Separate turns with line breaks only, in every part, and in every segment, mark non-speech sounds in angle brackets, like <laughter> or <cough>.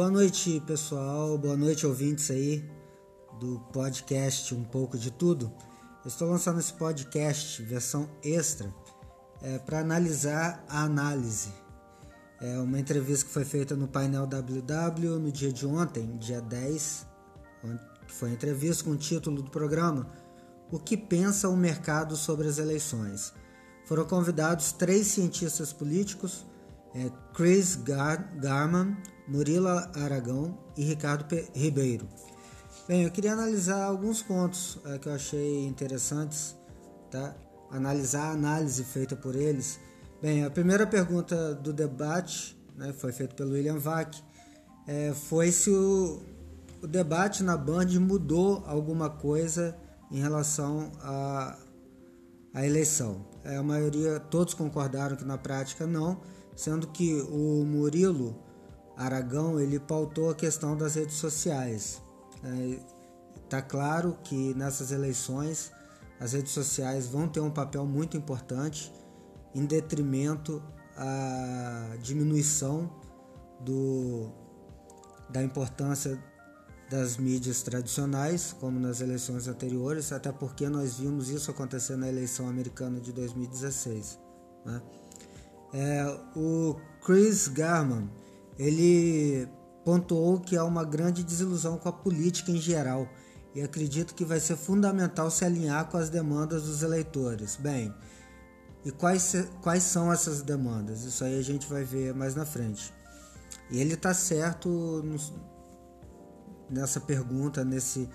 boa noite, pessoal. Boa noite, ouvintes aí do podcast Um pouco de Tudo. Eu estou lançando esse podcast, versão extra, é, para analisar a análise. É uma entrevista que foi feita no painel WW no dia de ontem, dia 10, que foi a entrevista com o título do programa O que pensa o mercado sobre as eleições. Foram convidados três cientistas políticos, é, Chris Gar Garman, Murilo Aragão e Ricardo P Ribeiro. Bem, eu queria analisar alguns pontos é, que eu achei interessantes, tá? Analisar a análise feita por eles. Bem, a primeira pergunta do debate, né, foi feita pelo William Vac, é, foi se o, o debate na Band mudou alguma coisa em relação à, eleição. É, a maioria, todos concordaram que na prática não, sendo que o Murilo Aragão ele pautou a questão das redes sociais. Está é, claro que nessas eleições as redes sociais vão ter um papel muito importante em detrimento à diminuição do, da importância das mídias tradicionais, como nas eleições anteriores, até porque nós vimos isso acontecer na eleição americana de 2016. Né? É, o Chris Garman ele pontuou que há uma grande desilusão com a política em geral e acredito que vai ser fundamental se alinhar com as demandas dos eleitores. Bem, e quais, quais são essas demandas? Isso aí a gente vai ver mais na frente. E ele está certo no, nessa pergunta, nesse,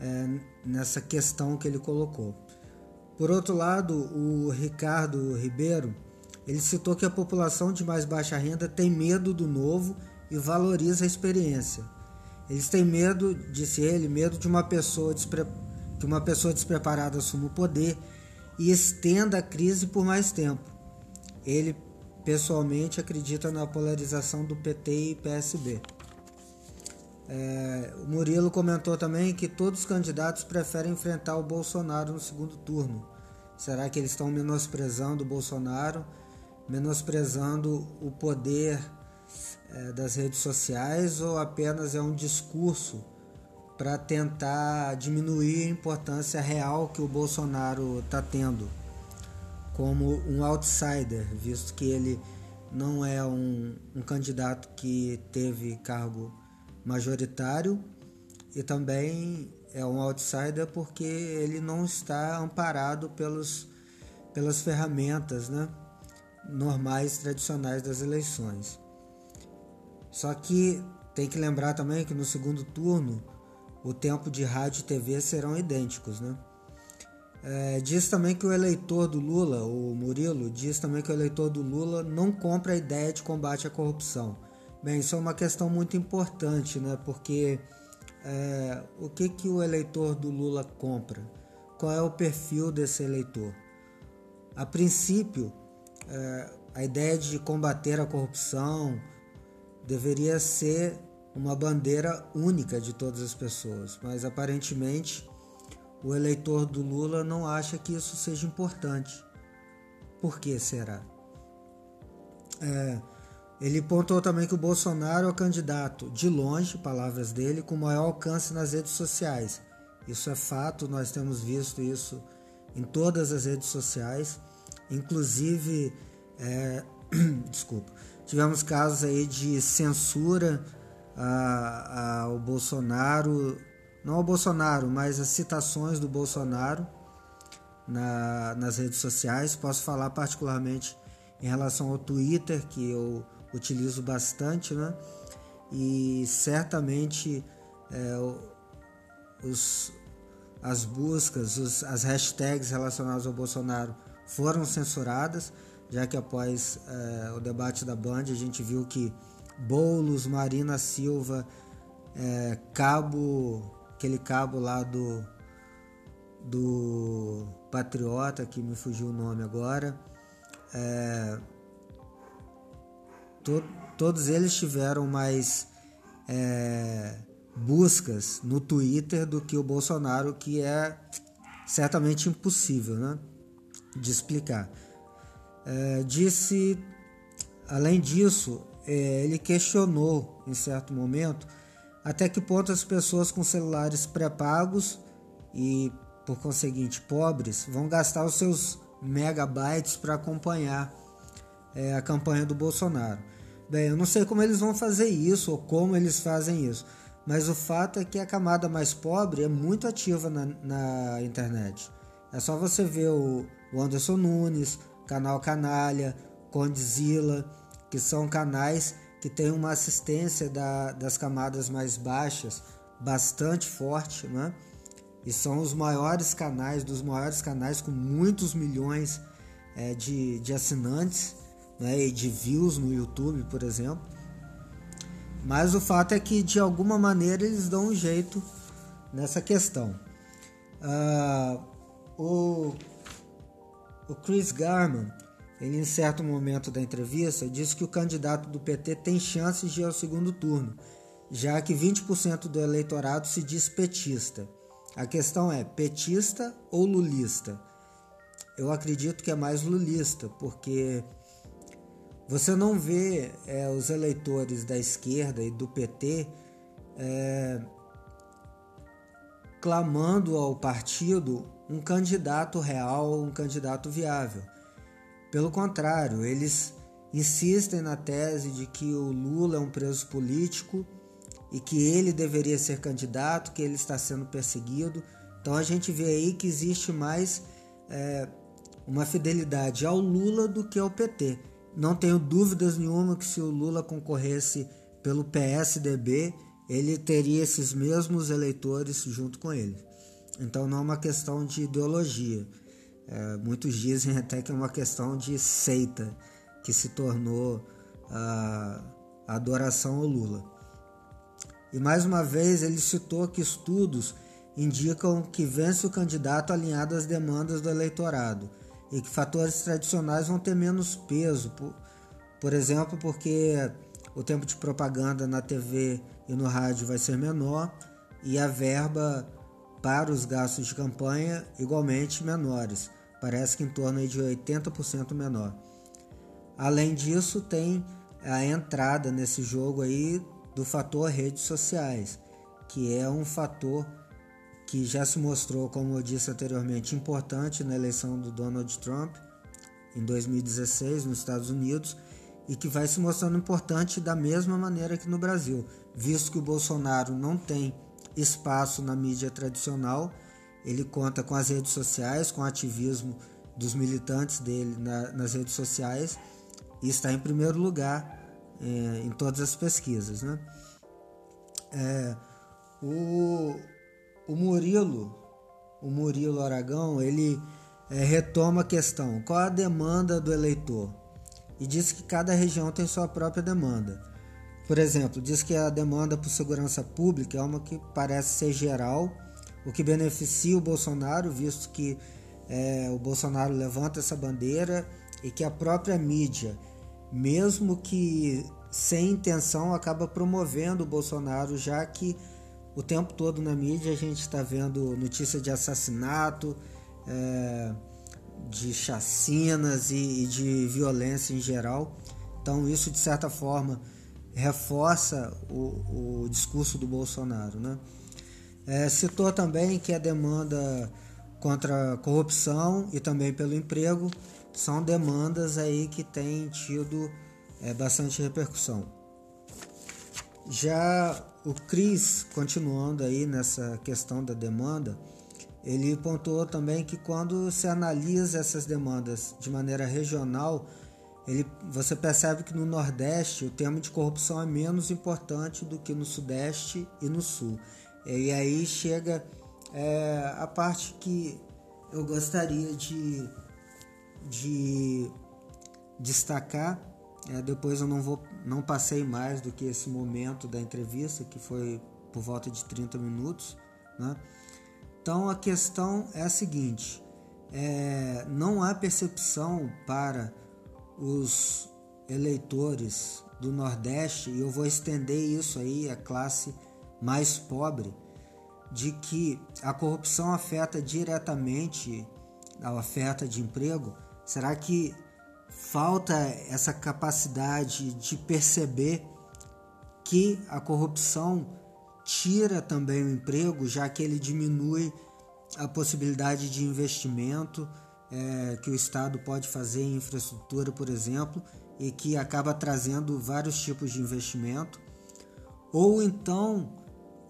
é, nessa questão que ele colocou. Por outro lado, o Ricardo Ribeiro ele citou que a população de mais baixa renda tem medo do novo e valoriza a experiência. Eles têm medo, disse ele, medo de uma pessoa despre... que uma pessoa despreparada assuma o poder e estenda a crise por mais tempo. Ele pessoalmente acredita na polarização do PT e PSB. É, o Murilo comentou também que todos os candidatos preferem enfrentar o Bolsonaro no segundo turno. Será que eles estão menosprezando o Bolsonaro, menosprezando o poder é, das redes sociais ou apenas é um discurso para tentar diminuir a importância real que o Bolsonaro está tendo como um outsider, visto que ele não é um, um candidato que teve cargo majoritário e também é um outsider porque ele não está amparado pelos, pelas ferramentas né, normais tradicionais das eleições. Só que tem que lembrar também que no segundo turno o tempo de rádio e TV serão idênticos, né? É, diz também que o eleitor do Lula, o Murilo, diz também que o eleitor do Lula não compra a ideia de combate à corrupção. Bem, isso é uma questão muito importante, né? Porque é, o que, que o eleitor do Lula compra? Qual é o perfil desse eleitor? A princípio, é, a ideia de combater a corrupção, deveria ser uma bandeira única de todas as pessoas, mas aparentemente o eleitor do Lula não acha que isso seja importante. Por que será? É, ele pontuou também que o Bolsonaro é o candidato, de longe, palavras dele, com maior alcance nas redes sociais. Isso é fato, nós temos visto isso em todas as redes sociais, inclusive, é, <clears throat> desculpa, Tivemos casos aí de censura ao Bolsonaro, não ao Bolsonaro, mas as citações do Bolsonaro na, nas redes sociais. Posso falar particularmente em relação ao Twitter, que eu utilizo bastante, né? E certamente é, os, as buscas, os, as hashtags relacionadas ao Bolsonaro foram censuradas já que após é, o debate da Band a gente viu que Boulos, Marina Silva, é, cabo, aquele cabo lá do, do Patriota, que me fugiu o nome agora, é, to, todos eles tiveram mais buscas no Twitter do que o Bolsonaro, que é certamente impossível né, de explicar. É, disse, além disso, é, ele questionou em certo momento até que ponto as pessoas com celulares pré-pagos e por conseguinte pobres vão gastar os seus megabytes para acompanhar é, a campanha do Bolsonaro. Bem, eu não sei como eles vão fazer isso ou como eles fazem isso, mas o fato é que a camada mais pobre é muito ativa na, na internet. É só você ver o, o Anderson Nunes, Canal Canalha, Condzilla, que são canais que têm uma assistência da, das camadas mais baixas bastante forte, né? E são os maiores canais, dos maiores canais com muitos milhões é, de, de assinantes né, e de views no YouTube, por exemplo. Mas o fato é que de alguma maneira eles dão um jeito nessa questão. Uh, o, o Chris Garman, ele em certo momento da entrevista, disse que o candidato do PT tem chances de ir ao segundo turno, já que 20% do eleitorado se diz petista. A questão é petista ou lulista? Eu acredito que é mais lulista, porque você não vê é, os eleitores da esquerda e do PT é, clamando ao partido um candidato real, um candidato viável. Pelo contrário, eles insistem na tese de que o Lula é um preso político e que ele deveria ser candidato, que ele está sendo perseguido. Então a gente vê aí que existe mais é, uma fidelidade ao Lula do que ao PT. Não tenho dúvidas nenhuma que se o Lula concorresse pelo PSDB, ele teria esses mesmos eleitores junto com ele. Então não é uma questão de ideologia. É, muitos dizem <laughs> até que é uma questão de seita que se tornou a, adoração ao Lula. E mais uma vez ele citou que estudos indicam que vence o candidato alinhado às demandas do eleitorado e que fatores tradicionais vão ter menos peso, por, por exemplo, porque o tempo de propaganda na TV e no rádio vai ser menor e a verba para os gastos de campanha igualmente menores, parece que em torno de 80% menor. Além disso, tem a entrada nesse jogo aí do fator redes sociais, que é um fator que já se mostrou, como eu disse anteriormente, importante na eleição do Donald Trump em 2016 nos Estados Unidos e que vai se mostrando importante da mesma maneira que no Brasil, visto que o Bolsonaro não tem espaço na mídia tradicional, ele conta com as redes sociais, com o ativismo dos militantes dele na, nas redes sociais e está em primeiro lugar é, em todas as pesquisas. Né? É, o, o Murilo, o Murilo Aragão, ele é, retoma a questão: qual a demanda do eleitor? E diz que cada região tem sua própria demanda. Por exemplo, diz que a demanda por segurança pública é uma que parece ser geral, o que beneficia o Bolsonaro, visto que é, o Bolsonaro levanta essa bandeira e que a própria mídia, mesmo que sem intenção, acaba promovendo o Bolsonaro, já que o tempo todo na mídia a gente está vendo notícia de assassinato, é, de chacinas e, e de violência em geral. Então, isso de certa forma reforça o, o discurso do Bolsonaro. Né? É, citou também que a demanda contra a corrupção e também pelo emprego são demandas aí que têm tido é, bastante repercussão. Já o Cris, continuando aí nessa questão da demanda, ele pontuou também que quando se analisa essas demandas de maneira regional, ele, você percebe que no Nordeste o tema de corrupção é menos importante do que no Sudeste e no Sul. E aí chega é, a parte que eu gostaria de, de destacar. É, depois eu não vou, não passei mais do que esse momento da entrevista, que foi por volta de 30 minutos. Né? Então a questão é a seguinte: é, não há percepção para os eleitores do Nordeste, e eu vou estender isso aí à classe mais pobre, de que a corrupção afeta diretamente a oferta de emprego, será que falta essa capacidade de perceber que a corrupção tira também o emprego, já que ele diminui a possibilidade de investimento é, que o Estado pode fazer em infraestrutura, por exemplo, e que acaba trazendo vários tipos de investimento. Ou então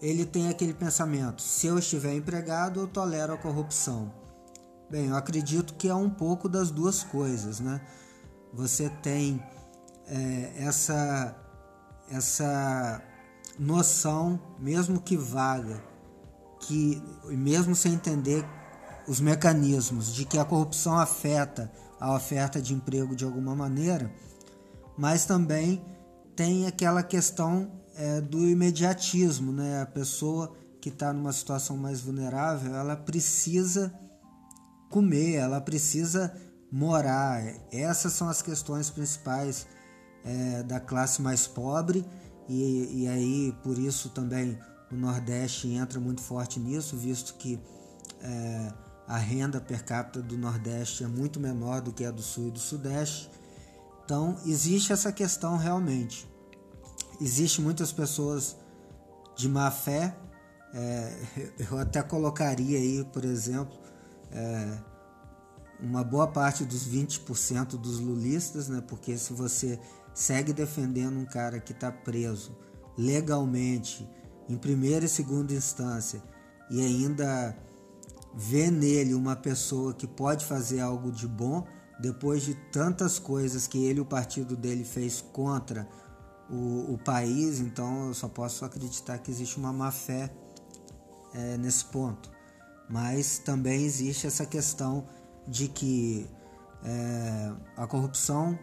ele tem aquele pensamento: se eu estiver empregado, eu tolero a corrupção. Bem, eu acredito que é um pouco das duas coisas, né? Você tem é, essa essa noção, mesmo que vaga, que mesmo sem entender os mecanismos de que a corrupção afeta a oferta de emprego de alguma maneira, mas também tem aquela questão é, do imediatismo, né? A pessoa que está numa situação mais vulnerável, ela precisa comer, ela precisa morar. Essas são as questões principais é, da classe mais pobre e, e aí por isso também o Nordeste entra muito forte nisso, visto que é, a renda per capita do Nordeste é muito menor do que a do Sul e do Sudeste. Então existe essa questão realmente. Existe muitas pessoas de má fé. É, <laughs> eu até colocaria aí, por exemplo, é, uma boa parte dos 20% dos lulistas, né? Porque se você segue defendendo um cara que está preso legalmente em primeira e segunda instância e ainda vê nele uma pessoa que pode fazer algo de bom depois de tantas coisas que ele o partido dele fez contra o, o país, então eu só posso acreditar que existe uma má fé é, nesse ponto. Mas também existe essa questão de que é, a corrupção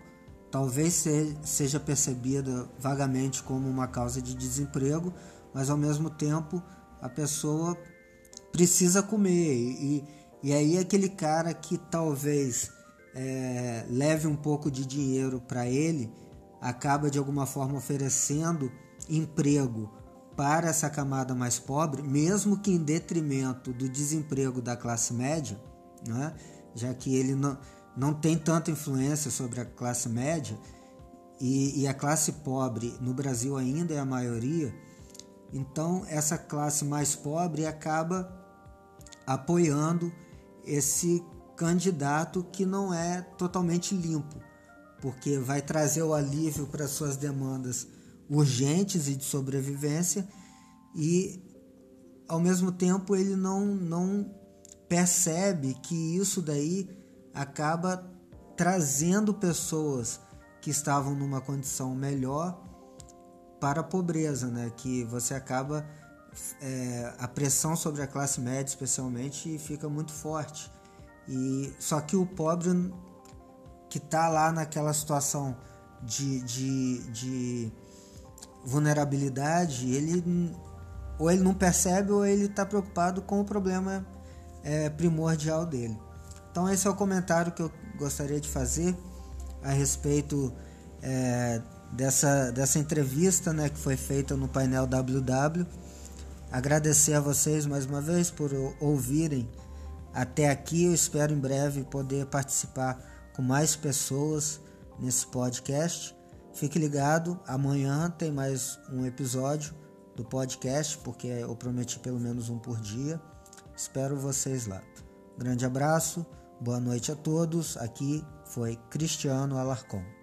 talvez seja percebida vagamente como uma causa de desemprego, mas ao mesmo tempo a pessoa precisa comer. E, e aí aquele cara que talvez é, leve um pouco de dinheiro para ele acaba de alguma forma oferecendo emprego para essa camada mais pobre, mesmo que em detrimento do desemprego da classe média, né? já que ele não, não tem tanta influência sobre a classe média e, e a classe pobre no Brasil ainda é a maioria, então essa classe mais pobre acaba apoiando esse candidato que não é totalmente limpo, porque vai trazer o alívio para suas demandas urgentes e de sobrevivência e ao mesmo tempo ele não, não percebe que isso daí acaba trazendo pessoas que estavam numa condição melhor para a pobreza, né? Que você acaba é, a pressão sobre a classe média, especialmente, fica muito forte. E só que o pobre que está lá naquela situação de, de, de vulnerabilidade, ele ou ele não percebe ou ele está preocupado com o problema é, primordial dele. Então esse é o comentário que eu gostaria de fazer a respeito é, dessa, dessa entrevista né, que foi feita no painel WW. Agradecer a vocês mais uma vez por ouvirem até aqui. Eu espero em breve poder participar com mais pessoas nesse podcast. Fique ligado, amanhã tem mais um episódio do podcast, porque eu prometi pelo menos um por dia. Espero vocês lá. Grande abraço, boa noite a todos. Aqui foi Cristiano Alarcon.